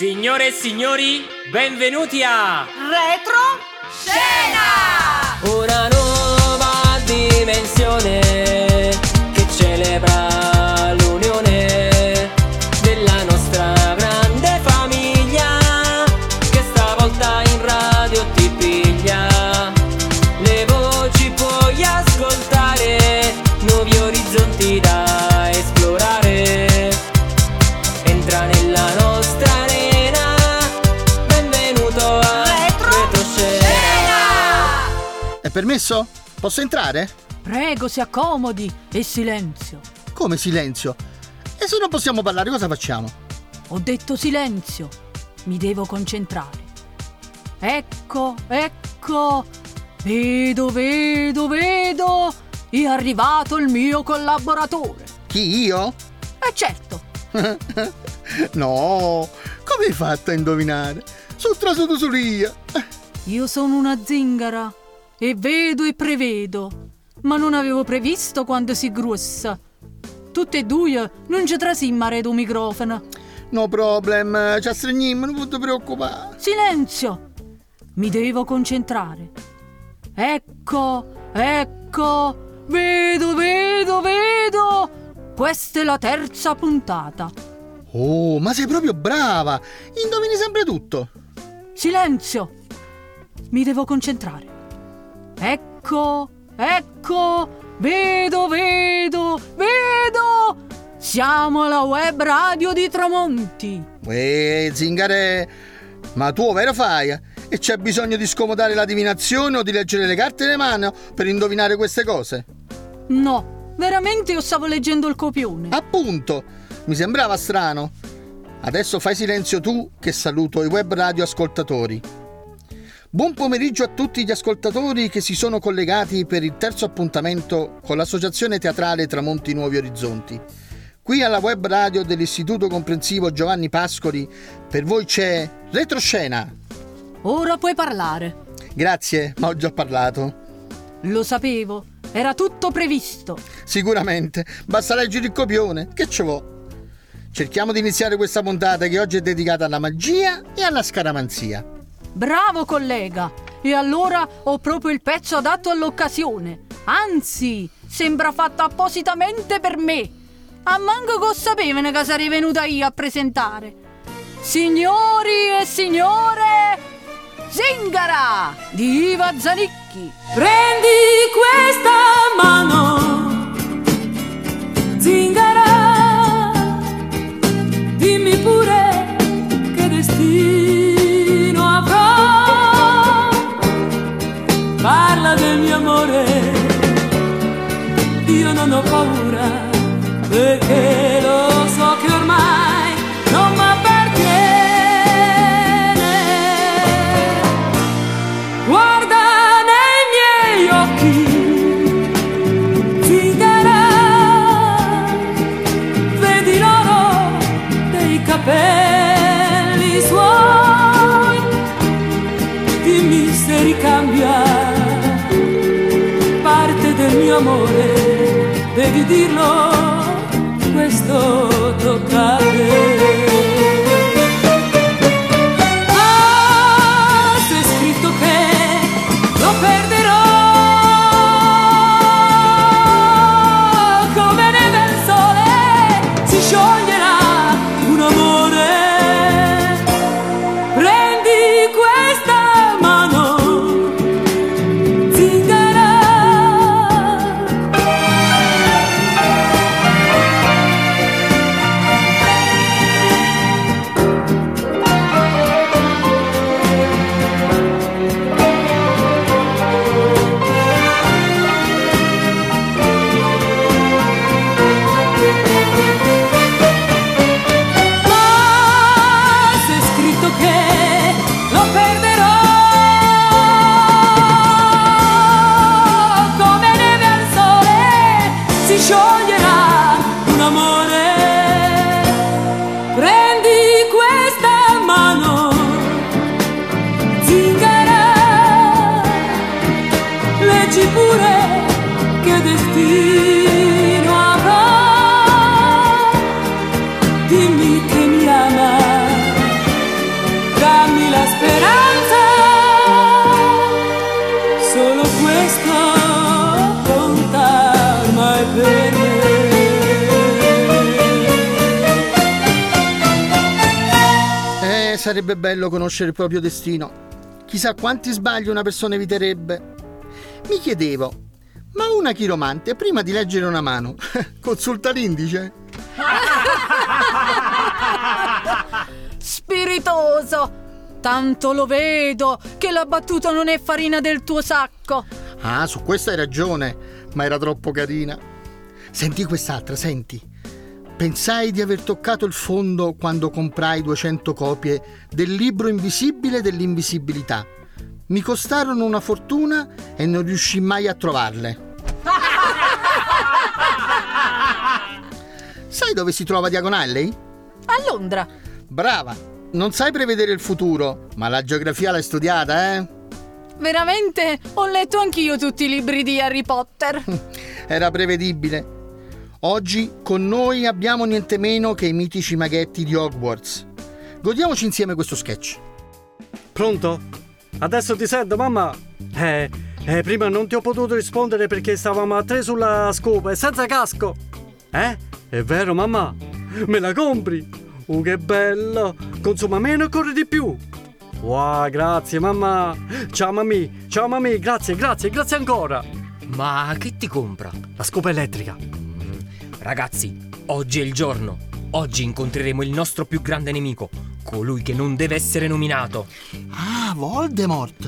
Signore e signori, benvenuti a Retro Scena! Una permesso? Posso entrare? Prego, si accomodi e silenzio. Come silenzio? E se non possiamo parlare cosa facciamo? Ho detto silenzio. Mi devo concentrare. Ecco, ecco. Vedo, vedo, vedo. È arrivato il mio collaboratore. Chi io? E certo, no, come hai fatto a indovinare? Sono trasuto sull'ia. io sono una zingara e vedo e prevedo. Ma non avevo previsto quando si grossa. Tutte e due non ci trasimmare do microfono. No problem, ci astregniamo, non ti preoccupare. Silenzio! Mi devo concentrare. Ecco, ecco, vedo, vedo, vedo. Questa è la terza puntata. Oh, ma sei proprio brava! Indovini sempre tutto. Silenzio! Mi devo concentrare. Ecco, ecco, vedo, vedo, vedo. Siamo alla web radio di Tramonti. Uè, zingare, ma tu vero fai? E c'è bisogno di scomodare la divinazione o di leggere le carte nelle mani per indovinare queste cose? No, veramente io stavo leggendo il copione. Appunto, mi sembrava strano. Adesso fai silenzio tu che saluto i web radio ascoltatori. Buon pomeriggio a tutti gli ascoltatori che si sono collegati per il terzo appuntamento con l'Associazione Teatrale Tramonti Nuovi Orizzonti. Qui alla web radio dell'Istituto Comprensivo Giovanni Pascoli per voi c'è Retroscena. Ora puoi parlare. Grazie, ma ho già parlato. Lo sapevo, era tutto previsto. Sicuramente, basta leggere il copione, che ci vuole. Cerchiamo di iniziare questa puntata che oggi è dedicata alla magia e alla scaramanzia. Bravo collega! E allora ho proprio il pezzo adatto all'occasione. Anzi, sembra fatto appositamente per me. A manco che sapevano che sarei venuta io a presentare. Signori e signore, Zingara di Iva Zanicchi. Prendi questa mano, mio amore, io non ho paura, perché lo dirlo, questo tocca a te. Ah, c'è scritto che lo perderò come neve sole sarebbe bello conoscere il proprio destino. Chissà quanti sbagli una persona eviterebbe. Mi chiedevo, ma una chiromante prima di leggere una mano consulta l'indice? Spiritoso! Tanto lo vedo che la battuta non è farina del tuo sacco. Ah, su questo hai ragione, ma era troppo carina. Senti quest'altra, senti. Pensai di aver toccato il fondo quando comprai 200 copie del libro invisibile dell'invisibilità. Mi costarono una fortuna e non riuscii mai a trovarle. Sai dove si trova Diagonalley? A Londra. Brava! Non sai prevedere il futuro, ma la geografia l'hai studiata, eh? Veramente ho letto anch'io tutti i libri di Harry Potter. Era prevedibile. Oggi con noi abbiamo niente meno che i mitici maghetti di Hogwarts. Godiamoci insieme questo sketch. Pronto? Adesso ti sento, mamma? Eh, eh, prima non ti ho potuto rispondere perché stavamo a tre sulla scopa e senza casco. Eh? È vero, mamma? Me la compri? Uh, che bello! Consuma meno e corre di più. Wow, grazie, mamma. Ciao, mammi. Ciao, mammi. Grazie, grazie, grazie ancora. Ma che ti compra? La scopa elettrica. Ragazzi, oggi è il giorno. Oggi incontreremo il nostro più grande nemico, colui che non deve essere nominato. Ah, Voldemort!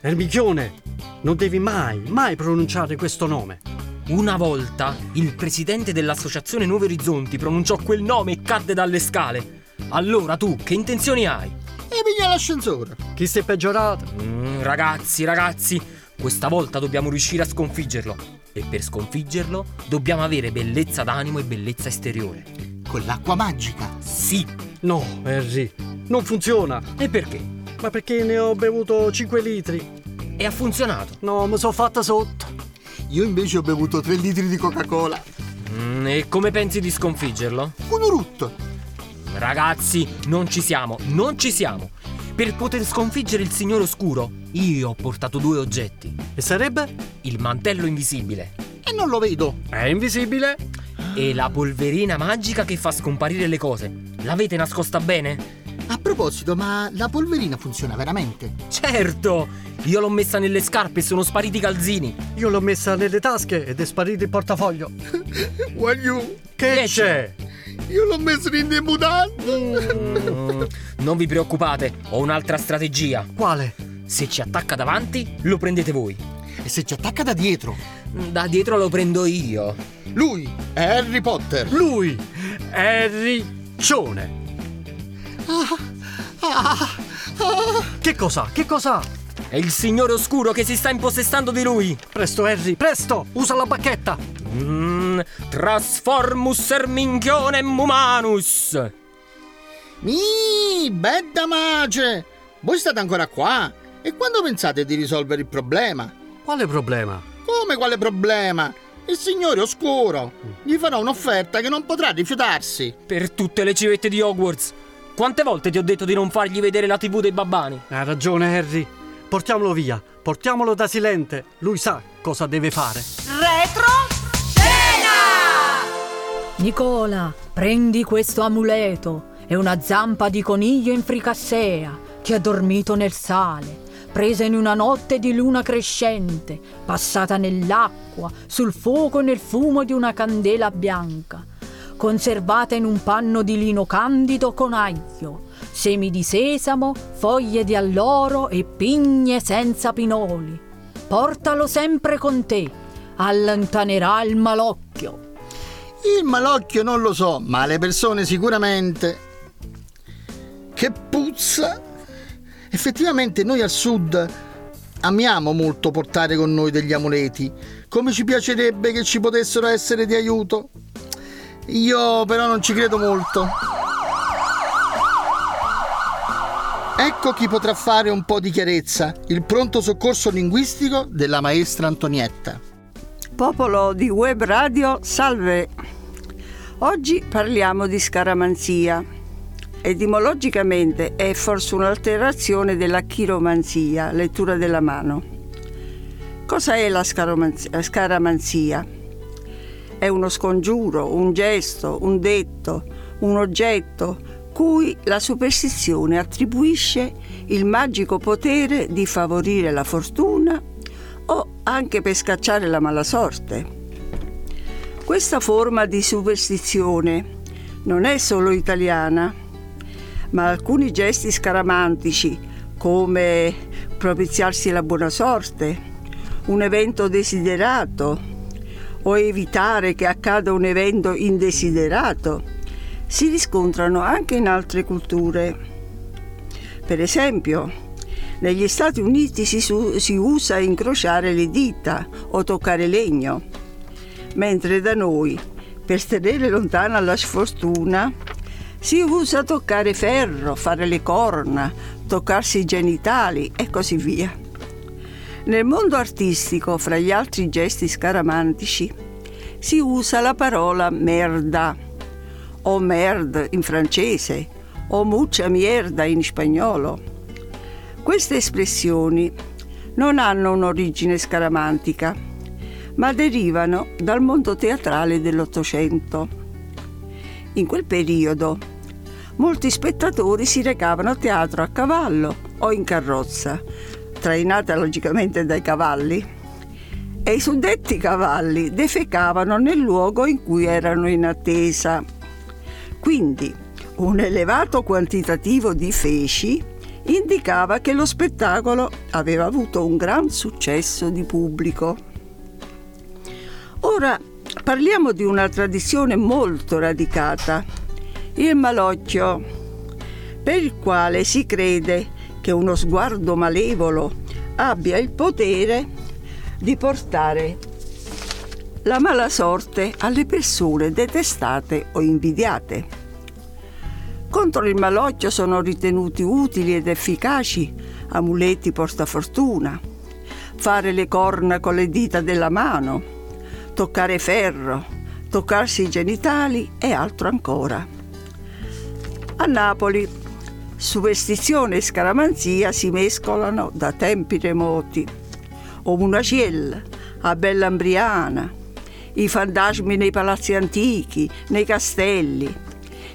Ermichione, non devi mai, mai pronunciare questo nome. Una volta il presidente dell'associazione Nuovi Orizzonti pronunciò quel nome e cadde dalle scale. Allora tu che intenzioni hai? E piglia l'ascensore. Chi si è peggiorato? Mm, ragazzi, ragazzi, questa volta dobbiamo riuscire a sconfiggerlo. E per sconfiggerlo dobbiamo avere bellezza d'animo e bellezza esteriore. Con l'acqua magica. Sì. No, Harry, non funziona. E perché? Ma perché ne ho bevuto 5 litri? E ha funzionato. No, mi sono fatta sotto. Io invece ho bevuto 3 litri di Coca-Cola. Mm, e come pensi di sconfiggerlo? Un urutto. Ragazzi, non ci siamo, non ci siamo. Per poter sconfiggere il Signore Oscuro, io ho portato due oggetti. E sarebbe? Il mantello invisibile E non lo vedo. È invisibile? e la polverina magica che fa scomparire le cose. L'avete nascosta bene? A proposito, ma la polverina funziona veramente? Certo! Io l'ho messa nelle scarpe e sono spariti i calzini. Io l'ho messa nelle tasche ed è sparito il portafoglio. Guagliù, Che Che c'è? Io l'ho messo in dei mutande. Mm, non vi preoccupate, ho un'altra strategia. Quale? Se ci attacca davanti, lo prendete voi. E se ci attacca da dietro? Da dietro lo prendo io. Lui è Harry Potter. Lui! È riccione. Che cosa? Che cosa? È il Signore Oscuro che si sta impossessando di lui. Presto, Harry, presto! Usa la bacchetta! Mm, Transformus Erminchionem Humanus. Mi, bella mace! Voi state ancora qua? E quando pensate di risolvere il problema? Quale problema? Come quale problema? Il signore oscuro. Gli farò un'offerta che non potrà rifiutarsi. Per tutte le civette di Hogwarts. Quante volte ti ho detto di non fargli vedere la TV dei babbani? Ha ragione, Harry. Portiamolo via. Portiamolo da Silente. Lui sa cosa deve fare. Retro! Nicola, prendi questo amuleto. È una zampa di coniglio in fricassea che ha dormito nel sale, presa in una notte di luna crescente, passata nell'acqua, sul fuoco e nel fumo di una candela bianca, conservata in un panno di lino candido con aglio, semi di sesamo, foglie di alloro e pigne senza pinoli. Portalo sempre con te, allontanerà il malocchio. Il malocchio non lo so, ma le persone sicuramente. Che puzza! Effettivamente noi al sud amiamo molto portare con noi degli amuleti, come ci piacerebbe che ci potessero essere di aiuto. Io però non ci credo molto. Ecco chi potrà fare un po' di chiarezza, il pronto soccorso linguistico della maestra Antonietta. Popolo di Web Radio, salve! Oggi parliamo di scaramanzia. Etimologicamente è forse un'alterazione della chiromanzia, lettura della mano. Cosa è la scaramanzia? È uno scongiuro, un gesto, un detto, un oggetto, cui la superstizione attribuisce il magico potere di favorire la fortuna o anche per scacciare la mala sorte. Questa forma di superstizione non è solo italiana, ma alcuni gesti scaramantici come propiziarsi la buona sorte, un evento desiderato o evitare che accada un evento indesiderato si riscontrano anche in altre culture. Per esempio, negli Stati Uniti si, su- si usa incrociare le dita o toccare legno, mentre da noi, per tenere lontana la sfortuna, si usa toccare ferro, fare le corna, toccarsi i genitali e così via. Nel mondo artistico, fra gli altri gesti scaramantici, si usa la parola merda, o merde in francese, o mucha mierda in spagnolo. Queste espressioni non hanno un'origine scaramantica, ma derivano dal mondo teatrale dell'Ottocento. In quel periodo molti spettatori si recavano a teatro a cavallo o in carrozza, trainata logicamente dai cavalli, e i suddetti cavalli defecavano nel luogo in cui erano in attesa. Quindi un elevato quantitativo di feci indicava che lo spettacolo aveva avuto un gran successo di pubblico. Ora parliamo di una tradizione molto radicata, il malocchio, per il quale si crede che uno sguardo malevolo abbia il potere di portare la mala sorte alle persone detestate o invidiate. Contro il malocchio sono ritenuti utili ed efficaci. Amuletti portafortuna, fare le corna con le dita della mano, toccare ferro, toccarsi i genitali e altro ancora. A Napoli superstizione e scaramanzia si mescolano da tempi remoti. O Munaciella, a Bellambriana, i fantasmi nei palazzi antichi, nei castelli,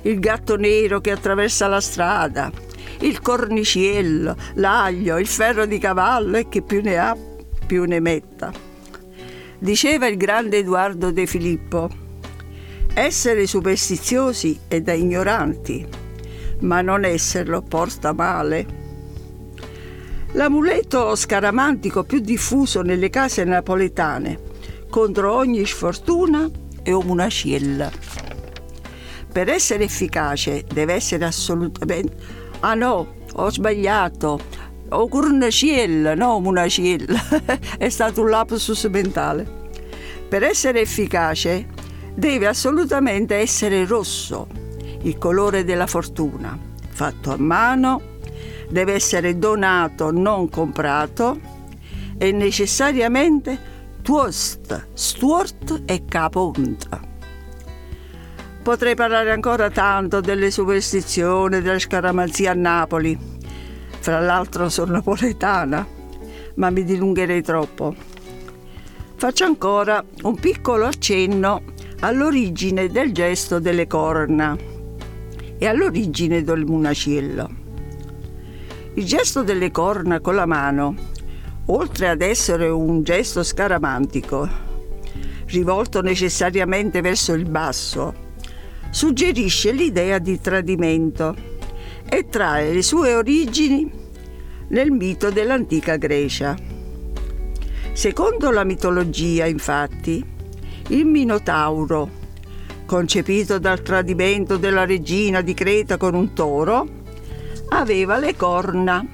il gatto nero che attraversa la strada, il corniciello, l'aglio, il ferro di cavallo e che più ne ha più ne metta. Diceva il grande Edoardo De Filippo, essere superstiziosi è da ignoranti, ma non esserlo porta male. L'amuleto scaramantico più diffuso nelle case napoletane contro ogni sfortuna è una sciella. Per essere efficace deve essere assolutamente... Ah no, ho sbagliato. Ho cornaciella, no munaciella. è stato un lapsus mentale. Per essere efficace deve assolutamente essere rosso, il colore della fortuna, fatto a mano, deve essere donato, non comprato e necessariamente tuost, stuort e caponta. Potrei parlare ancora tanto delle superstizioni, delle scaramanzie a Napoli. Fra l'altro sono napoletana, ma mi dilungherei troppo. Faccio ancora un piccolo accenno all'origine del gesto delle corna e all'origine del munaciello. Il gesto delle corna con la mano, oltre ad essere un gesto scaramantico, rivolto necessariamente verso il basso, suggerisce l'idea di tradimento e trae le sue origini nel mito dell'antica Grecia. Secondo la mitologia, infatti, il Minotauro, concepito dal tradimento della regina di Creta con un toro, aveva le corna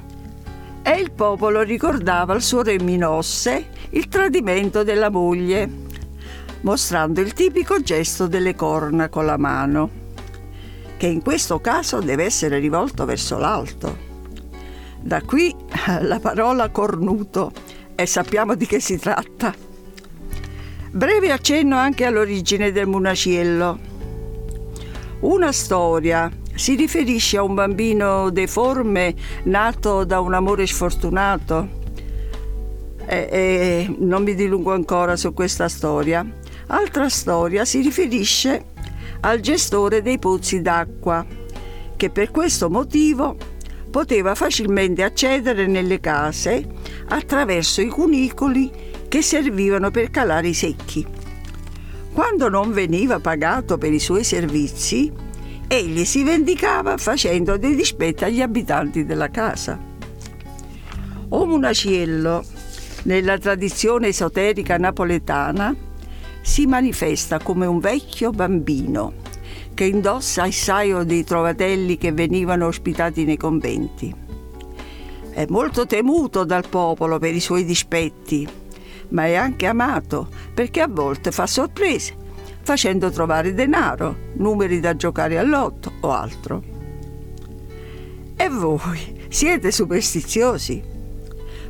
e il popolo ricordava al suo re Minosse il tradimento della moglie, mostrando il tipico gesto delle corna con la mano, che in questo caso deve essere rivolto verso l'alto. Da qui la parola cornuto e sappiamo di che si tratta. Breve accenno anche all'origine del munaciello. Una storia si riferisce a un bambino deforme nato da un amore sfortunato. E, e non mi dilungo ancora su questa storia. Altra storia si riferisce al gestore dei pozzi d'acqua che per questo motivo poteva facilmente accedere nelle case attraverso i cunicoli che servivano per calare i secchi. Quando non veniva pagato per i suoi servizi, egli si vendicava facendo dei dispetti agli abitanti della casa. Omunaciello, nella tradizione esoterica napoletana, si manifesta come un vecchio bambino che indossa il saio dei trovatelli che venivano ospitati nei conventi. È molto temuto dal popolo per i suoi dispetti, ma è anche amato perché a volte fa sorprese, facendo trovare denaro, numeri da giocare all'otto o altro. E voi siete superstiziosi?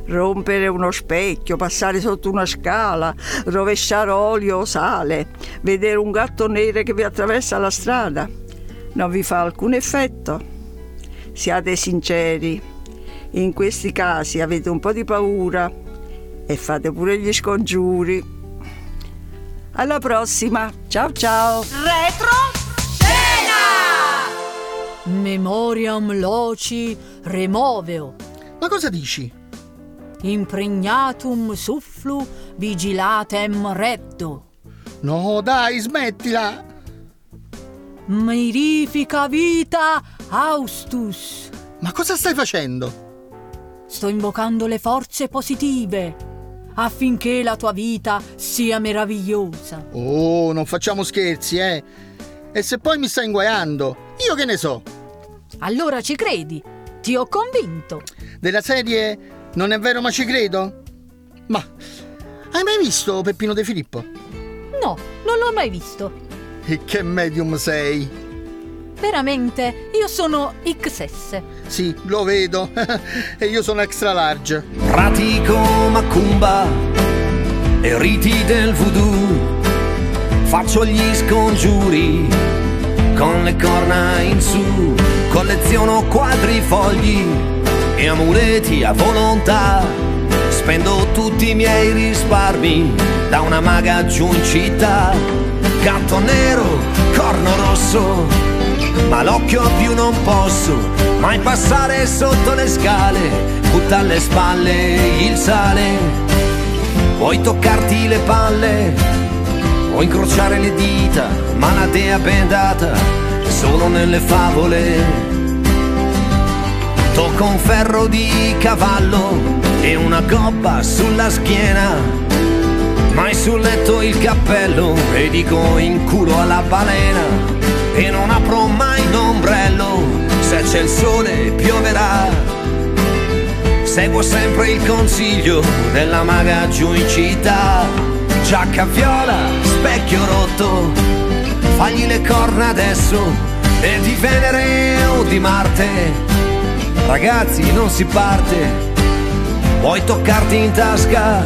Rompere uno specchio, passare sotto una scala, rovesciare olio o sale, vedere un gatto nero che vi attraversa la strada. Non vi fa alcun effetto? Siate sinceri. In questi casi avete un po' di paura e fate pure gli scongiuri. Alla prossima, ciao ciao! Retro scena! Memoriam loci removeo. Ma cosa dici? Impregnatum sufflu vigilatem reddo. No, dai, smettila! Mirifica vita austus. Ma cosa stai facendo? Sto invocando le forze positive affinché la tua vita sia meravigliosa. Oh, non facciamo scherzi, eh! E se poi mi stai inguaiando? Io che ne so? Allora ci credi? Ti ho convinto. Della serie Non è vero ma ci credo? Ma hai mai visto Peppino De Filippo? No, non l'ho mai visto. E che medium sei? Veramente, io sono XS. Sì, lo vedo. e io sono extra large. Pratico macumba e riti del voodoo. Faccio gli scongiuri con le corna in su. Colleziono quadrifogli e amuleti a volontà. Spendo tutti i miei risparmi da una maga giù in città. Gatto nero, corno rosso, ma l'occhio più non posso mai passare sotto le scale, butta alle spalle il sale. Vuoi toccarti le palle o incrociare le dita, ma la dea bendata solo nelle favole. Tocco un ferro di cavallo e una gobba sulla schiena. Mai sul letto il cappello e dico in culo alla balena. E non apro mai l'ombrello, se c'è il sole pioverà. Seguo sempre il consiglio della maga giù in città. Giacca viola, specchio rotto, fagli le corna adesso. E di Venere o di Marte, ragazzi non si parte. Puoi toccarti in tasca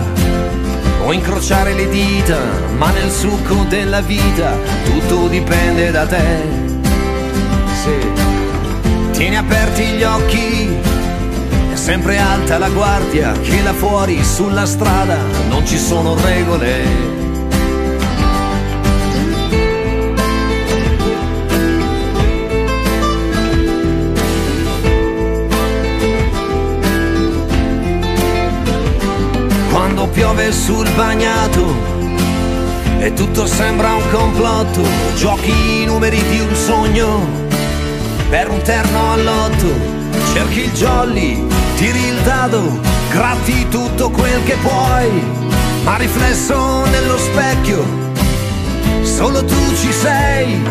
o incrociare le dita, ma nel succo della vita tutto dipende da te. Sì. Tieni aperti gli occhi, è sempre alta la guardia, che là fuori sulla strada non ci sono regole. Piove sul bagnato e tutto sembra un complotto, giochi i numeri di un sogno per un terno all'otto, cerchi il jolly, tiri il dado, gratti tutto quel che puoi, ma riflesso nello specchio, solo tu ci sei,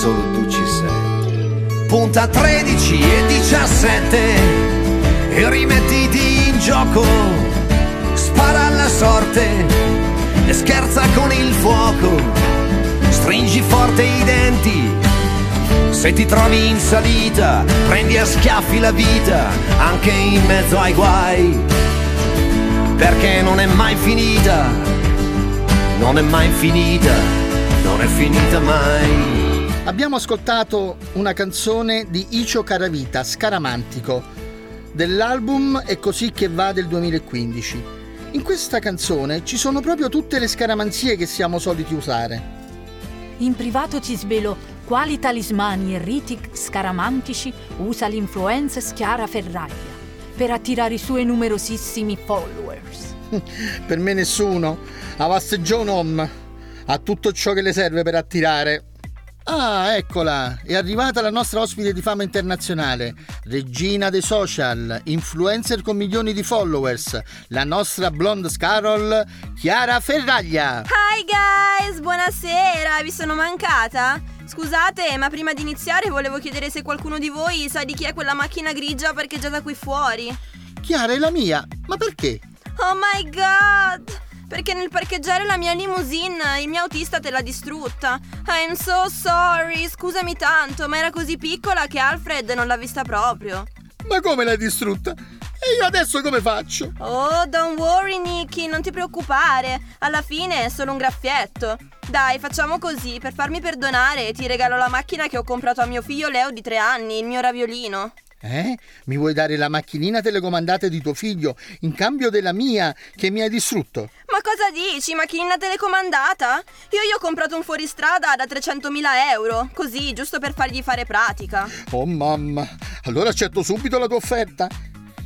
solo tu ci sei. Punta 13 e 17 e rimettiti in gioco, spara alla sorte e scherza con il fuoco, stringi forte i denti se ti trovi in salita, prendi a schiaffi la vita, anche in mezzo ai guai, perché non è mai finita, non è mai finita, non è finita mai. Abbiamo ascoltato una canzone di Icio Caravita, Scaramantico, dell'album È così che va del 2015. In questa canzone ci sono proprio tutte le scaramanzie che siamo soliti usare. In privato ti svelo quali talismani e riti scaramantici usa l'influencer Chiara Ferraglia per attirare i suoi numerosissimi followers? Per me nessuno. Avast John Home ha tutto ciò che le serve per attirare. Ah, eccola! È arrivata la nostra ospite di fama internazionale, regina dei social, influencer con milioni di followers, la nostra blonde scarol, Chiara Ferraglia. Hi guys, buonasera, vi sono mancata? Scusate, ma prima di iniziare volevo chiedere se qualcuno di voi sa di chi è quella macchina grigia parcheggiata qui fuori. Chiara è la mia, ma perché? Oh my god! Perché nel parcheggiare la mia limousine il mio autista te l'ha distrutta. I'm so sorry, scusami tanto, ma era così piccola che Alfred non l'ha vista proprio. Ma come l'hai distrutta? E io adesso come faccio? Oh, don't worry Nicky, non ti preoccupare. Alla fine è solo un graffietto. Dai, facciamo così, per farmi perdonare ti regalo la macchina che ho comprato a mio figlio Leo di tre anni, il mio raviolino. Eh? Mi vuoi dare la macchinina telecomandata di tuo figlio in cambio della mia che mi hai distrutto? Ma cosa dici? Macchinina telecomandata? Io gli ho comprato un fuoristrada da 300.000 euro, così, giusto per fargli fare pratica. Oh mamma, allora accetto subito la tua offerta.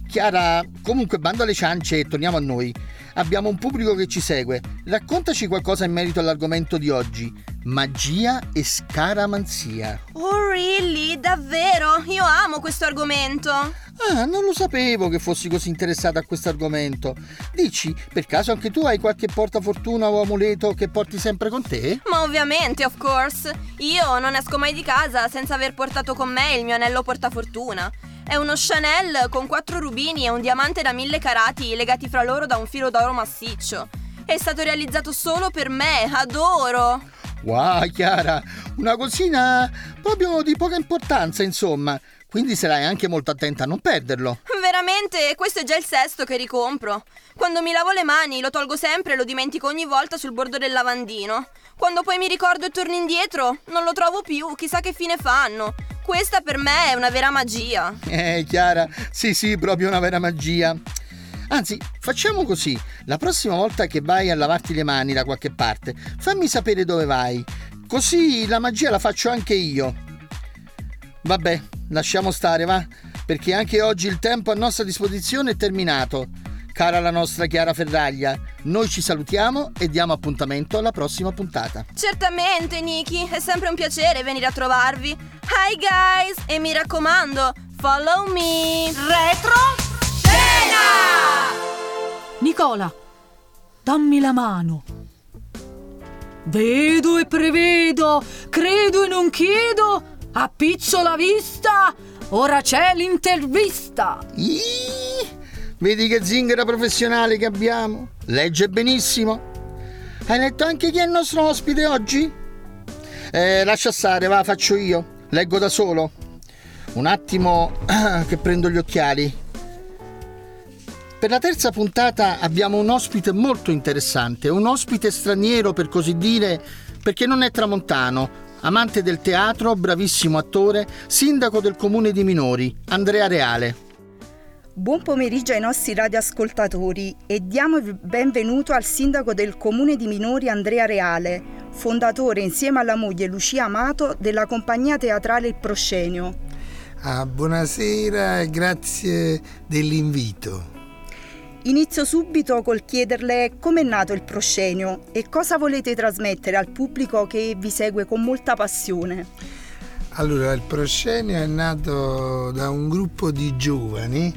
Chiara, comunque bando alle ciance e torniamo a noi. Abbiamo un pubblico che ci segue. Raccontaci qualcosa in merito all'argomento di oggi. Magia e scaramanzia. Oh really? Davvero? Io amo questo argomento. Ah, non lo sapevo che fossi così interessata a questo argomento. Dici, per caso anche tu hai qualche portafortuna o amuleto che porti sempre con te? Ma ovviamente, of course. Io non esco mai di casa senza aver portato con me il mio anello portafortuna. È uno Chanel con quattro rubini e un diamante da mille carati legati fra loro da un filo d'oro massiccio. È stato realizzato solo per me, adoro! Wow, Chiara, una cosina proprio di poca importanza, insomma. Quindi sarai anche molto attenta a non perderlo. Veramente, questo è già il sesto che ricompro. Quando mi lavo le mani lo tolgo sempre e lo dimentico ogni volta sul bordo del lavandino. Quando poi mi ricordo e torno indietro, non lo trovo più, chissà che fine fanno. Questa per me è una vera magia. Eh, Chiara, sì, sì, proprio una vera magia. Anzi, facciamo così. La prossima volta che vai a lavarti le mani da qualche parte, fammi sapere dove vai. Così la magia la faccio anche io. Vabbè, lasciamo stare, va? Perché anche oggi il tempo a nostra disposizione è terminato. Cara la nostra Chiara Ferraglia, noi ci salutiamo e diamo appuntamento alla prossima puntata. Certamente, Niki, è sempre un piacere venire a trovarvi. Hi guys, e mi raccomando, follow me. Retro Scena! Nicola, dammi la mano. Vedo e prevedo, credo e non chiedo, appiccio la vista, ora c'è l'intervista. Iii, vedi che zingara professionale che abbiamo? Legge benissimo. Hai letto anche chi è il nostro ospite oggi? Eh, lascia stare, va, faccio io. Leggo da solo. Un attimo che prendo gli occhiali. Per la terza puntata abbiamo un ospite molto interessante, un ospite straniero per così dire, perché non è tramontano, amante del teatro, bravissimo attore, sindaco del comune di Minori, Andrea Reale. Buon pomeriggio ai nostri radioascoltatori e diamo il benvenuto al sindaco del comune di Minori Andrea Reale, fondatore insieme alla moglie Lucia Amato della compagnia teatrale Il Proscenio. Ah, buonasera e grazie dell'invito. Inizio subito col chiederle come è nato il proscenio e cosa volete trasmettere al pubblico che vi segue con molta passione. Allora, il proscenio è nato da un gruppo di giovani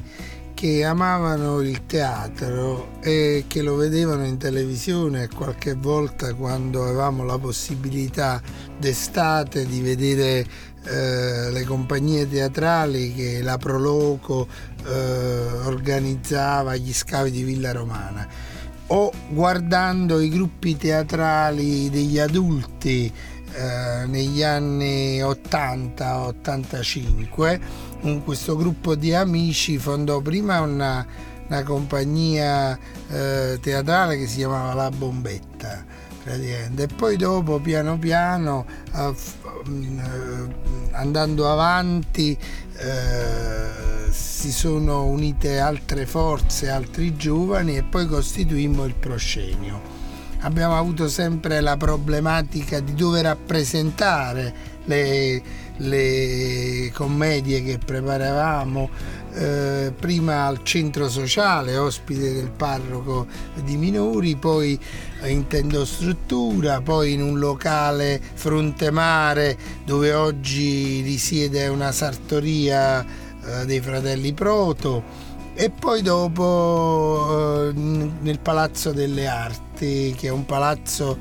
che amavano il teatro e che lo vedevano in televisione qualche volta quando avevamo la possibilità d'estate di vedere eh, le compagnie teatrali che la Proloco eh, organizzava agli scavi di Villa Romana. O guardando i gruppi teatrali degli adulti eh, negli anni 80-85 questo gruppo di amici fondò prima una, una compagnia eh, teatrale che si chiamava La Bombetta e poi dopo piano piano eh, andando avanti eh, si sono unite altre forze, altri giovani e poi costituimmo il proscenio. Abbiamo avuto sempre la problematica di dove rappresentare le, le commedie che preparavamo eh, prima al centro sociale, ospite del parroco di minori, poi in tendo struttura, poi in un locale fronte mare dove oggi risiede una sartoria eh, dei fratelli Proto e poi dopo eh, nel Palazzo delle Arti, che è un palazzo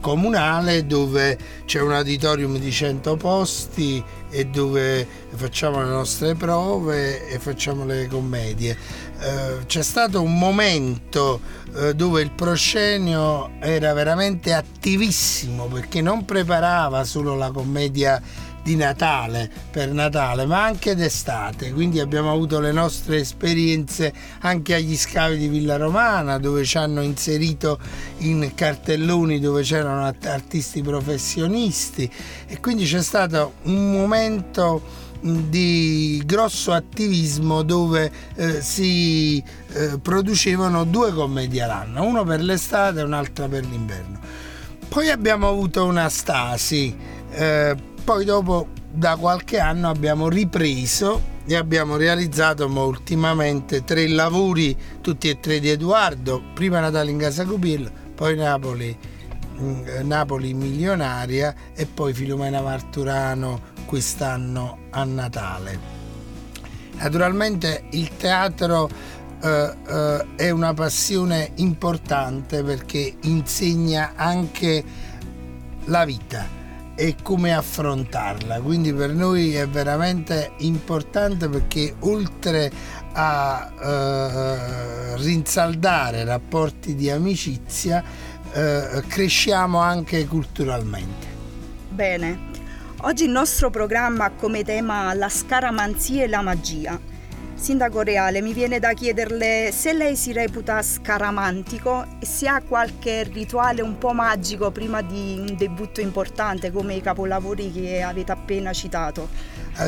comunale dove c'è un auditorium di 100 posti e dove facciamo le nostre prove e facciamo le commedie. Eh, c'è stato un momento eh, dove il proscenio era veramente attivissimo perché non preparava solo la commedia di Natale, per Natale, ma anche d'estate. Quindi abbiamo avuto le nostre esperienze anche agli scavi di Villa Romana, dove ci hanno inserito in cartelloni dove c'erano artisti professionisti e quindi c'è stato un momento di grosso attivismo dove eh, si eh, producevano due commedie all'anno, uno per l'estate e un'altra per l'inverno. Poi abbiamo avuto una stasi eh, poi dopo da qualche anno abbiamo ripreso e abbiamo realizzato ultimamente tre lavori, tutti e tre di Edoardo, prima Natale in Casa Cupillo, poi Napoli, mm, Napoli milionaria e poi Filomena Marturano quest'anno a Natale. Naturalmente il teatro eh, eh, è una passione importante perché insegna anche la vita e come affrontarla. Quindi per noi è veramente importante perché oltre a eh, rinsaldare rapporti di amicizia, eh, cresciamo anche culturalmente. Bene, oggi il nostro programma ha come tema la scaramanzia e la magia. Sindaco Reale, mi viene da chiederle se lei si reputa scaramantico e se ha qualche rituale un po' magico prima di un debutto importante come i capolavori che avete appena citato.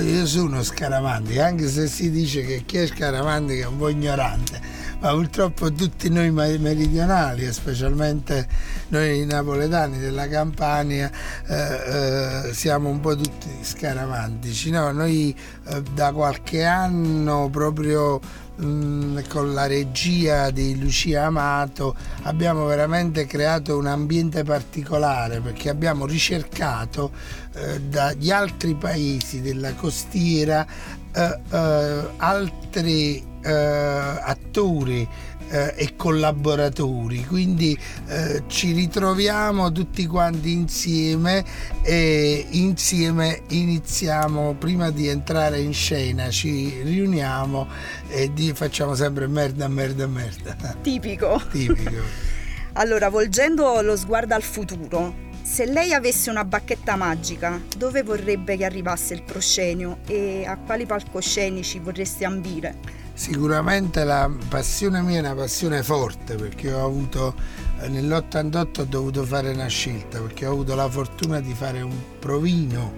Io sono scaramantico, anche se si dice che chi è scaramantico è un po' ignorante ma purtroppo tutti noi meridionali, specialmente noi napoletani della Campania, eh, eh, siamo un po' tutti scaramantici. No? Noi eh, da qualche anno proprio mm, con la regia di Lucia Amato abbiamo veramente creato un ambiente particolare perché abbiamo ricercato eh, dagli altri paesi della costiera eh, eh, altri eh, attori eh, e collaboratori, quindi eh, ci ritroviamo tutti quanti insieme e insieme iniziamo prima di entrare in scena, ci riuniamo e di, facciamo sempre merda, merda, merda. Tipico. Tipico. allora, volgendo lo sguardo al futuro, se lei avesse una bacchetta magica, dove vorrebbe che arrivasse il proscenio e a quali palcoscenici vorreste ambire? Sicuramente la passione mia è una passione forte perché ho avuto eh, nell'88 ho dovuto fare una scelta perché ho avuto la fortuna di fare un provino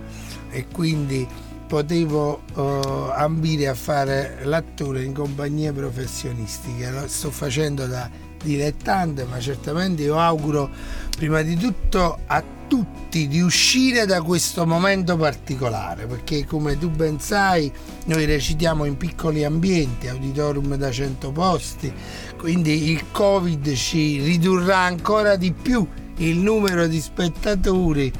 e quindi potevo uh, ambire a fare l'attore in compagnie professionistiche. Lo sto facendo da dilettante, ma certamente io auguro prima di tutto a tutti di uscire da questo momento particolare, perché come tu ben sai, noi recitiamo in piccoli ambienti, auditorium da 100 posti, quindi il Covid ci ridurrà ancora di più il numero di spettatori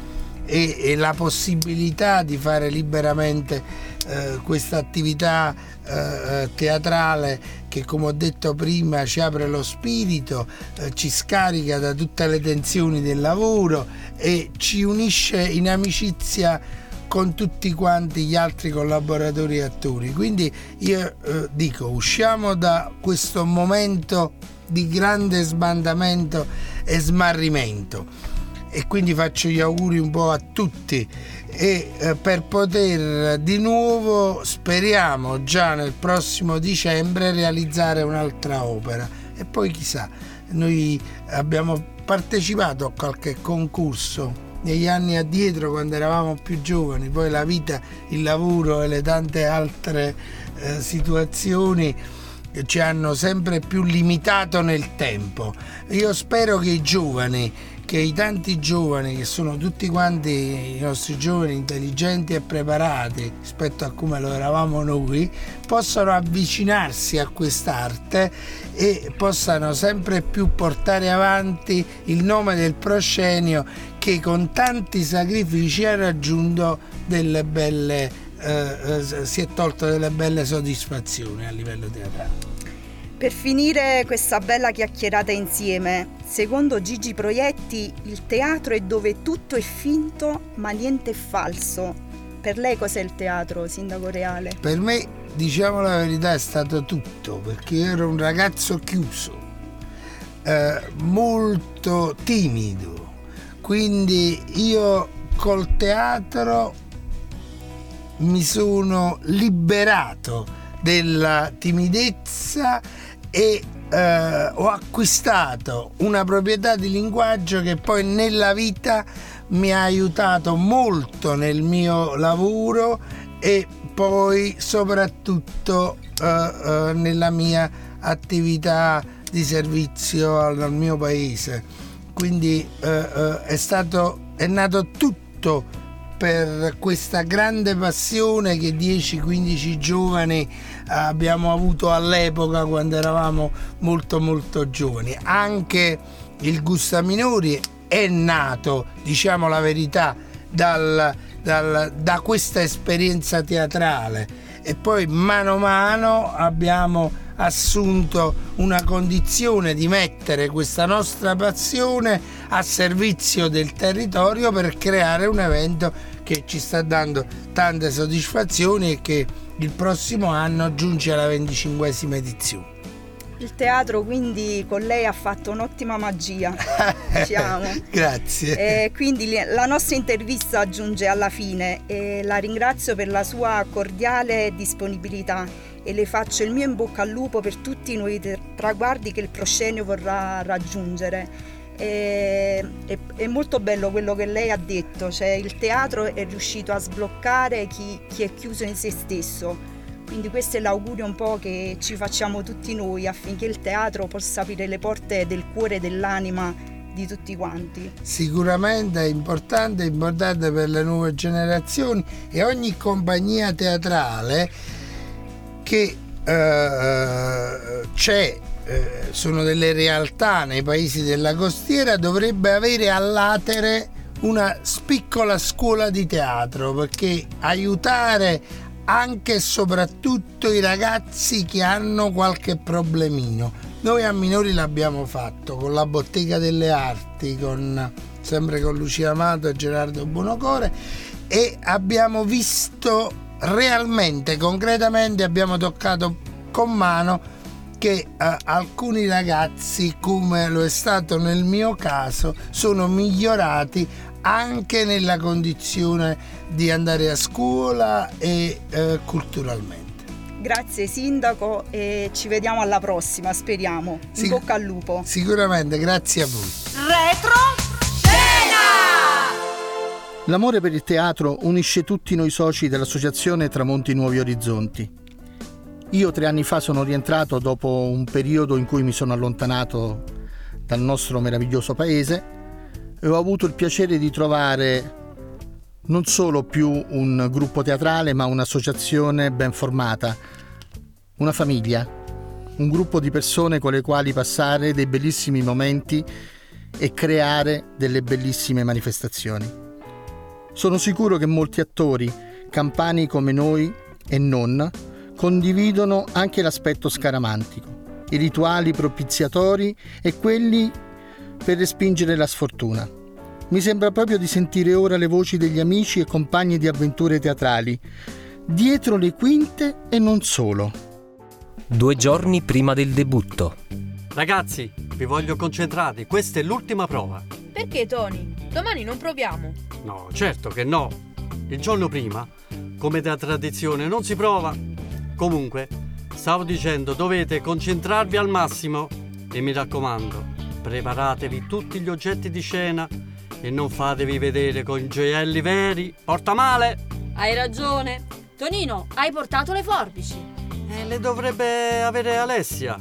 e, e la possibilità di fare liberamente eh, questa attività eh, teatrale che come ho detto prima ci apre lo spirito, eh, ci scarica da tutte le tensioni del lavoro e ci unisce in amicizia con tutti quanti gli altri collaboratori e attori. Quindi io eh, dico, usciamo da questo momento di grande sbandamento e smarrimento e quindi faccio gli auguri un po' a tutti e eh, per poter di nuovo speriamo già nel prossimo dicembre realizzare un'altra opera. E poi chissà noi abbiamo partecipato a qualche concorso negli anni addietro quando eravamo più giovani poi la vita il lavoro e le tante altre eh, situazioni ci hanno sempre più limitato nel tempo. Io spero che i giovani che i tanti giovani, che sono tutti quanti i nostri giovani intelligenti e preparati rispetto a come lo eravamo noi, possano avvicinarsi a quest'arte e possano sempre più portare avanti il nome del proscenio che con tanti sacrifici ha raggiunto delle belle, eh, eh, si è tolto delle belle soddisfazioni a livello teatrale. Per finire questa bella chiacchierata insieme, secondo Gigi Proietti il teatro è dove tutto è finto ma niente è falso. Per lei cos'è il teatro, Sindaco Reale? Per me, diciamo la verità, è stato tutto, perché io ero un ragazzo chiuso, eh, molto timido, quindi io col teatro mi sono liberato della timidezza e eh, ho acquistato una proprietà di linguaggio che poi nella vita mi ha aiutato molto nel mio lavoro e poi soprattutto eh, eh, nella mia attività di servizio al, mio paese. Quindi eh, eh, è stato è nato tutto per questa grande passione che 10-15 giovani abbiamo avuto all'epoca quando eravamo molto molto giovani. Anche il Gusta Minori è nato, diciamo la verità, dal, dal, da questa esperienza teatrale e poi mano a mano abbiamo assunto una condizione di mettere questa nostra passione a servizio del territorio per creare un evento che ci sta dando tante soddisfazioni e che il prossimo anno giunge alla 25esima edizione. Il teatro quindi con lei ha fatto un'ottima magia, diciamo. Grazie. E quindi la nostra intervista giunge alla fine e la ringrazio per la sua cordiale disponibilità e le faccio il mio in bocca al lupo per tutti i nuovi traguardi che il proscenio vorrà raggiungere. E, è, è, molto bello quello che lei ha detto, cioè il teatro è riuscito a sbloccare chi, chi è chiuso in se stesso. Quindi questo è l'augurio un po' che ci facciamo tutti noi affinché il teatro possa aprire le porte del cuore e dell'anima di tutti quanti. Sicuramente è importante, è importante per le nuove generazioni e ogni compagnia teatrale che eh, c'è, eh, sono delle realtà nei paesi della costiera, dovrebbe avere all'atere una piccola scuola di teatro perché aiutare anche e soprattutto i ragazzi che hanno qualche problemino. Noi a Minori l'abbiamo fatto con la Bottega delle Arti, con, sempre con Lucia Amato e Gerardo Buonocore e abbiamo visto realmente, concretamente abbiamo toccato con mano che eh, alcuni ragazzi, come lo è stato nel mio caso, sono migliorati anche nella condizione di andare a scuola e eh, culturalmente. Grazie Sindaco e ci vediamo alla prossima, speriamo. In Sic- bocca al lupo. Sicuramente, grazie a voi. Retro L'amore per il teatro unisce tutti noi soci dell'associazione Tramonti Nuovi Orizzonti. Io tre anni fa sono rientrato dopo un periodo in cui mi sono allontanato dal nostro meraviglioso paese e ho avuto il piacere di trovare non solo più un gruppo teatrale ma un'associazione ben formata, una famiglia, un gruppo di persone con le quali passare dei bellissimi momenti e creare delle bellissime manifestazioni. Sono sicuro che molti attori, campani come noi e non, condividono anche l'aspetto scaramantico, i rituali propiziatori e quelli per respingere la sfortuna. Mi sembra proprio di sentire ora le voci degli amici e compagni di avventure teatrali, dietro le quinte e non solo. Due giorni prima del debutto. Ragazzi, vi voglio concentrati, questa è l'ultima prova. Perché Tony? Domani non proviamo. No, certo che no. Il giorno prima, come da tradizione, non si prova. Comunque, stavo dicendo, dovete concentrarvi al massimo e mi raccomando, preparatevi tutti gli oggetti di scena e non fatevi vedere con gioielli veri, porta male. Hai ragione. Tonino, hai portato le forbici? Eh, le dovrebbe avere Alessia.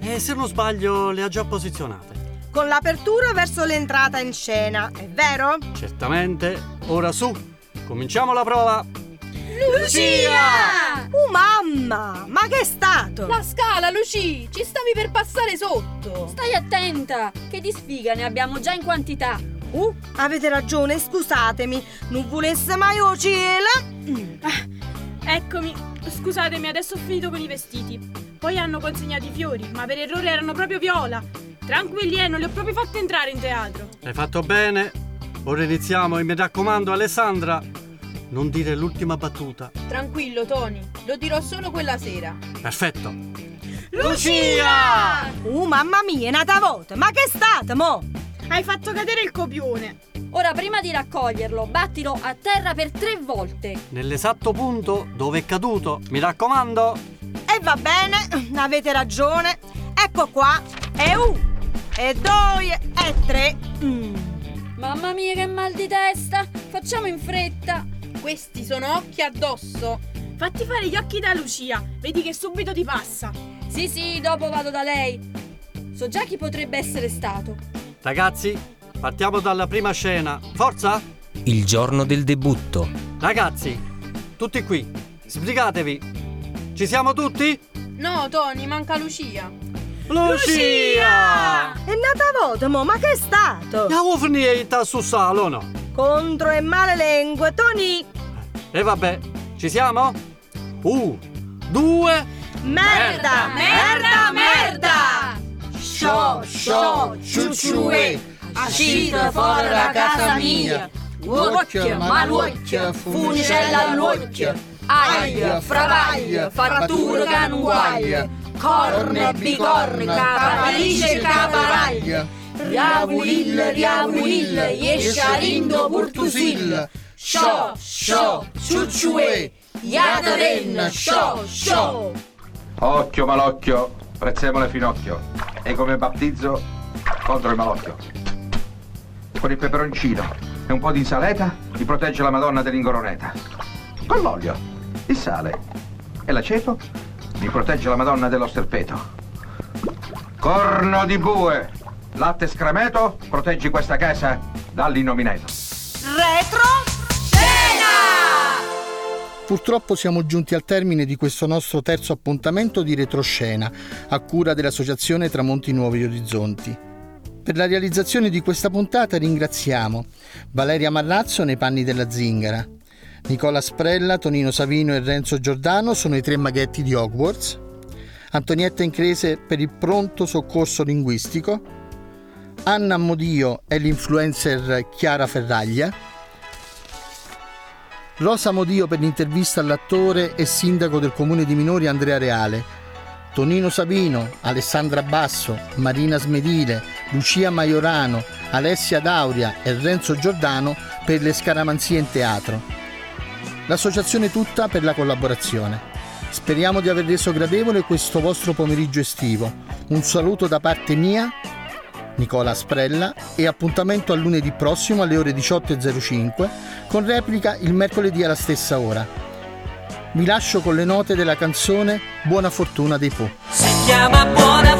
E se non sbaglio le ha già posizionate. con l'apertura verso l'entrata in scena, è vero? Certamente. Ora su, cominciamo la prova. Lucia! Oh mamma, ma che è stato? La scala, Luci! Ci stavi per passare sotto! Stai attenta, che di sfiga ne abbiamo già in quantità. Uh, avete ragione, scusatemi, non volesse mai o cielo? Eccomi, scusatemi, adesso ho finito con i vestiti. Poi hanno consegnato i fiori, ma per errore erano proprio viola. Tranquilli, eh, non li ho proprio fatti entrare in teatro. Hai fatto bene. Ora iniziamo e mi raccomando, Alessandra, non dire l'ultima battuta. Tranquillo, Tony, lo dirò solo quella sera. Perfetto. Lucia! Uh, mamma mia, è nata volta, ma che è stata, mo? Hai fatto cadere il copione. Ora, prima di raccoglierlo, battilo a terra per tre volte. Nell'esatto punto dove è caduto, mi raccomando. E va bene, avete ragione. Ecco qua, e un, e due, e tre. Mm. Mamma mia, che mal di testa! Facciamo in fretta! Questi sono occhi addosso! Fatti fare gli occhi da Lucia, vedi che subito ti passa. Sì, sì, dopo vado da lei. So già chi potrebbe essere stato. Ragazzi, partiamo dalla prima scena. Forza! Il giorno del debutto. Ragazzi, tutti qui, sbrigatevi. Ci siamo tutti? No, Tony, manca Lucia. Lucia! È nata volta, mo, ma che è stato? Andiamo a finire su salo, o no? Contro e male lingue, Tony. E vabbè, ci siamo? Uh, due, Merda, merda, merda! Sciò, sciò, ciucciue, uscite fuori da casa mia. Uocchia, maluocchia, funicella all'occhia. Aia, fravaglia, fattura guaglia. Corna, bicorna, capalice, caparaglia. Riavulilla, riavulilla, iesciarindo purtusil. Sciò, sciò, ciucciue, iadarenna, sciò, sciò. Occhio malocchio, prezzemolo finocchio. E come battizzo contro il malocchio. Con il peperoncino e un po' di insalata mi protegge la Madonna dell'Ingoroneta. Con l'olio, il sale e l'aceto mi protegge la Madonna dello sterpeto. Corno di bue, latte scremeto, proteggi questa casa dall'innomineto. Retro scena! Purtroppo siamo giunti al termine di questo nostro terzo appuntamento di retroscena, a cura dell'Associazione Tramonti Nuovi Orizzonti. Per la realizzazione di questa puntata ringraziamo Valeria Marrazzo nei panni della zingara, Nicola Sprella, Tonino Savino e Renzo Giordano sono i tre maghetti di Hogwarts, Antonietta Increse per il pronto soccorso linguistico, Anna Modio è l'influencer Chiara Ferraglia, Rosa Modio per l'intervista all'attore e sindaco del comune di Minori Andrea Reale, Tonino Savino, Alessandra Basso, Marina Smedile, Lucia Maiorano, Alessia Dauria e Renzo Giordano per le scaramanzie in teatro. L'associazione tutta per la collaborazione. Speriamo di aver reso gradevole questo vostro pomeriggio estivo. Un saluto da parte mia, Nicola Sprella, e appuntamento a lunedì prossimo alle ore 18.05 con replica il mercoledì alla stessa ora. Vi lascio con le note della canzone Buona fortuna dei Po. Si chiama buona